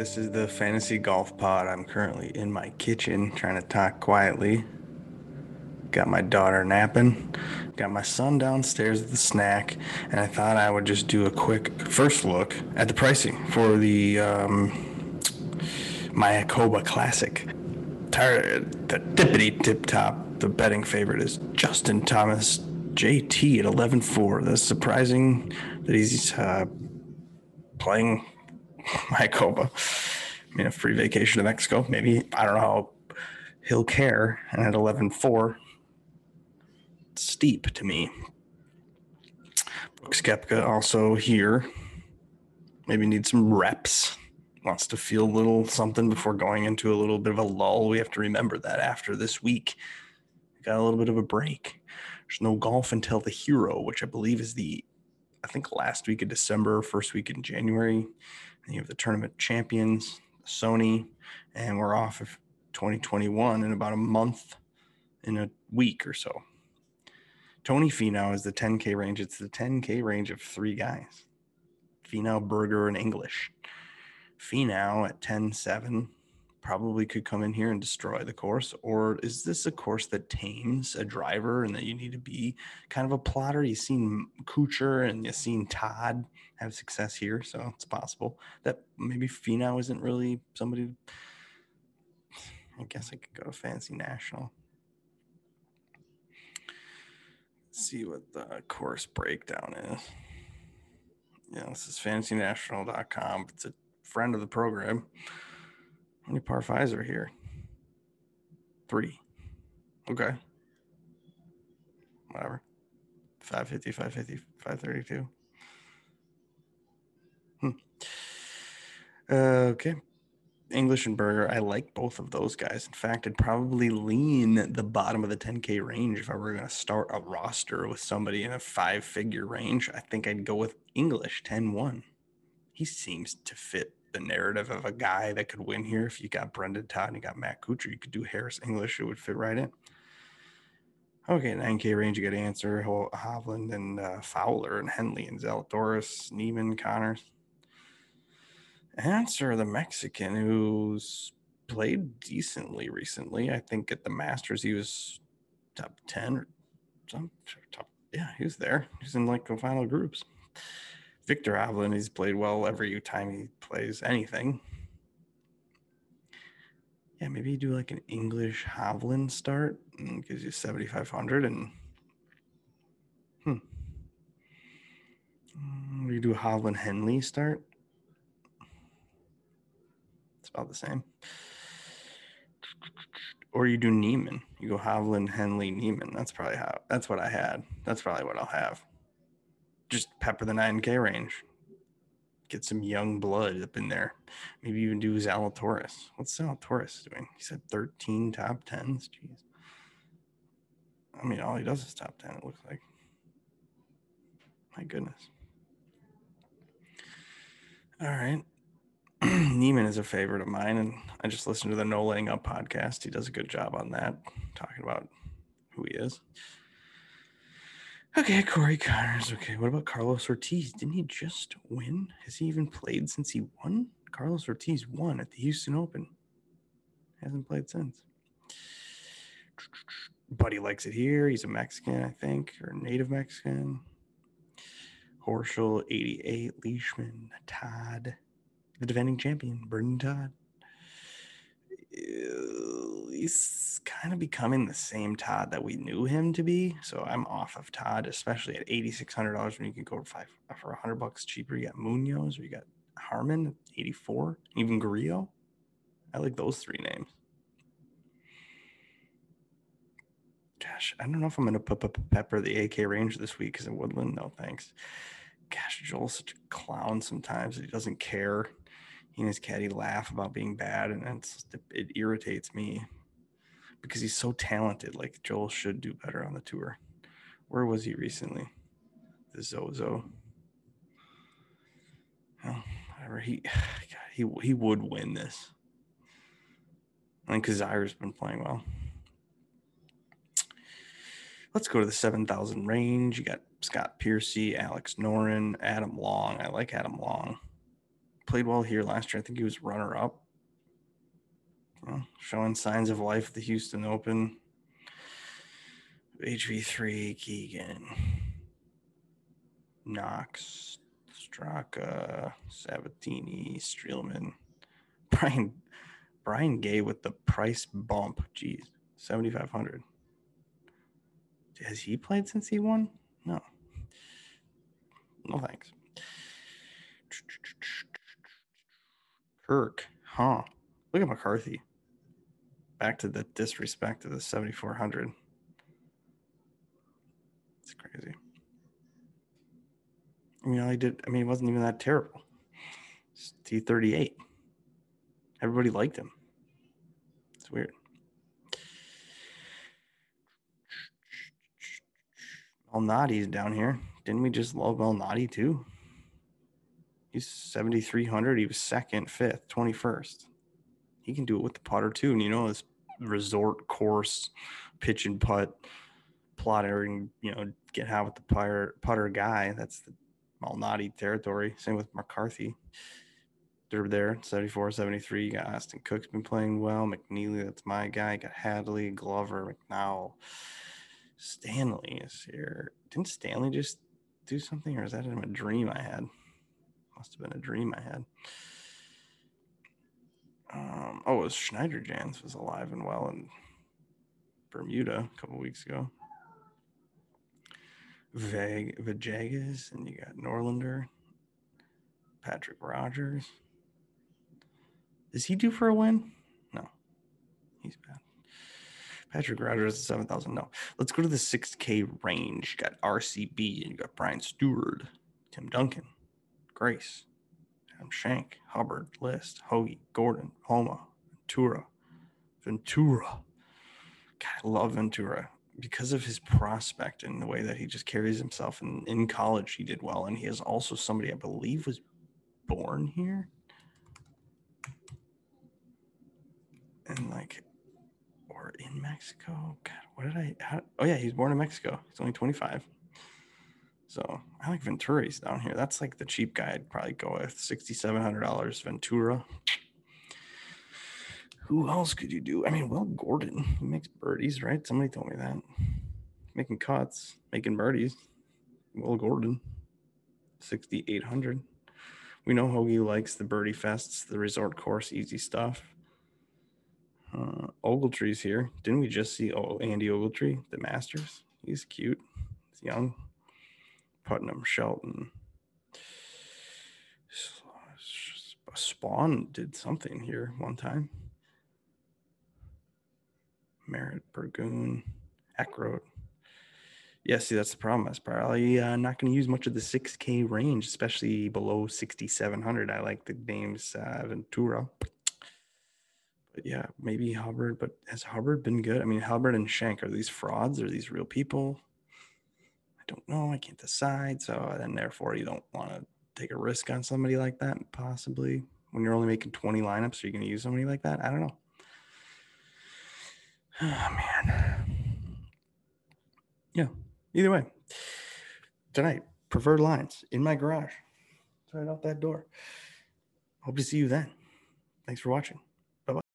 This is the Fantasy Golf Pod. I'm currently in my kitchen trying to talk quietly. Got my daughter napping, got my son downstairs at the snack, and I thought I would just do a quick first look at the pricing for the um, Mayakoba Classic. Tired, the tippity tip top, the betting favorite is Justin Thomas JT at 11 4. That's surprising that he's uh, playing Mayakoba. I mean, a free vacation to Mexico. Maybe, I don't know how he'll care. And at 11.4, steep to me. Brooks Koepka also here. Maybe needs some reps. Wants to feel a little something before going into a little bit of a lull. We have to remember that after this week, we got a little bit of a break. There's no golf until the Hero, which I believe is the, I think last week of December, first week in January. And you have the Tournament Champions, Sony, and we're off of 2021 in about a month, in a week or so. Tony Finau is the 10K range. It's the 10K range of three guys Finau, Berger, and English. Finau at 10 7 probably could come in here and destroy the course. Or is this a course that tames a driver and that you need to be kind of a plotter? You've seen Kuchar and you've seen Todd have success here. So it's possible that maybe Finau isn't really somebody. I guess I could go to Fantasy National. see what the course breakdown is. Yeah, this is fantasynational.com. It's a friend of the program. How many par fives are here? Three. Okay. Whatever. 550, 550, 532. Hmm. Uh, okay. English and Berger, I like both of those guys. In fact, I'd probably lean the bottom of the 10K range if I were going to start a roster with somebody in a five figure range. I think I'd go with English 10 1. He seems to fit the narrative of a guy that could win here. If you got Brendon Todd and you got Matt Kuchar, you could do Harris English, it would fit right in. Okay, 9K range, you got Ancer, Hovland, and uh, Fowler, and Henley, and Zalatoris, Niemann, Conners. Ancer the Mexican who's played decently recently. I think at the Masters he was top 10 or some top. Yeah, he was there. He's in like the final groups. Viktor Hovland, he's played well every time he plays anything. Yeah, maybe you do like an English Hovland start and gives you 7,500 and hmm. Mm, you do Hovland Henley start It's about the same. Or you do Niemann. You go Hovland, Henley, Niemann. That's probably how. That's what I had. That's probably what I'll have. Just pepper the 9K range. Get some young blood up in there. Maybe even do Zalatoris. What's Zalatoris doing? He said 13 top 10s. Jeez. I mean, all he does is top 10, it looks like. My goodness. All right. Niemann is a favorite of mine, and I just listened to the No Laying Up podcast. He does a good job on that, talking about who he is. Okay, Corey Conners. Okay, what about Carlos Ortiz? Didn't he just win? Has he even played since he won? Carlos Ortiz won at the Houston Open. Hasn't played since. Buddy likes it here. He's a Mexican, I think, or native Mexican. Horschel, 88. Leishman, Todd the defending champion, Brendon Todd. He's kind of becoming the same Todd that we knew him to be. So I'm off of Todd, especially at $8,600 when you can go for five for 100 bucks cheaper. You got Munoz or you got Harman, 84, even Grillo. I like those three names. Gosh, I don't know if I'm to put pepper the AK range this week because in Woodland. No, thanks. Gosh, Joel's such a clown sometimes. He doesn't care he and his caddy laugh about being bad, and it irritates me because he's so talented. Like Joel should do better on the tour. Where was he recently? The Zozo. Oh, whatever. He, God, he he would win this. I think Kizzire's been playing well. Let's go to the 7,000 range. You got Scott Piercy, Alex Noren, Adam Long. I like Adam Long played well here last year. I think he was runner up. Showing signs of life at the Houston Open. HV3, Keegan, Knox, Straka, Sabatini, Streelman, Brian, Brian Gay with the price bump. Jeez, 7,500. Has he played since he won? No. No thanks. Kirk, huh? Look at McCarthy. Back to the disrespect of the 7,400. It's crazy. You know, he did. I mean, it wasn't even that terrible. It's T thirty eight. Everybody liked him. It's weird. Malnati's down here. Didn't we just love Malnati too? He's 7,300. He was second, fifth, 21st. He can do it with the putter too. And you know, this resort course pitch and putt plotter and, you know, get high with the putter, putter guy. That's the Malnati territory. Same with McCarthy. They're there, 74, 73. You got Austin Cook's been playing well. McNealy, that's my guy. You got Hadley, Glover, McDowell. Stanley is here. Didn't Stanley just do something, or is that in a dream I had? Must have been a dream I had. Um, oh, it was Schniederjans was alive and well in Bermuda a couple weeks ago. Vag Vajagas, and you got Norlander, Patrick Rodgers. Is he due for a win? No, he's bad. Patrick Rodgers is 7,000. No. Let's go to the 6K range. You got RCB and you got Brian Stuard, Tim Duncan, Grace, Schenk, Hubbard, List, Hoge, Gordon, Homa, Ventura, Ventura. God, I love Ventura because of his prospect and the way that he just carries himself. And in college, he did well. And he is also somebody I believe was born here. And like or in Mexico. God, what did I? How, oh yeah, he's born in Mexico. He's only 25. So I like Ventura's down here. That's like the cheap guy. I'd probably go with $6,700 Ventura. Who else could you do? I mean, Will Gordon. He makes birdies, right? Somebody told me that. Making cuts, making birdies. Will Gordon, 6,800. We know Hoge likes the birdie fests, the resort course, easy stuff. Uh, Ogletree's here. Didn't we just see oh, Andy Ogletree, the Masters? He's cute. He's young. Putnam, Shelton. Spaun did something here one time. Merritt, Burgoon, Eckroat. Yeah, see, that's the problem. That's probably uh, not going to use much of the 6K range, especially below 6,700. I like the names uh, Ventura but yeah, maybe Hubbard. But has Hubbard been good? I mean, Hubbard and Shank, are these frauds? Are these real people? Don't know. I can't decide. So uh, then, therefore, you don't want to take a risk on somebody like that. Possibly when you're only making 20 lineups, are you going to use somebody like that? I don't know. Oh man. Yeah. Either way, tonight preferred lines in my garage. It's right out that door. Hope to see you then. Thanks for watching.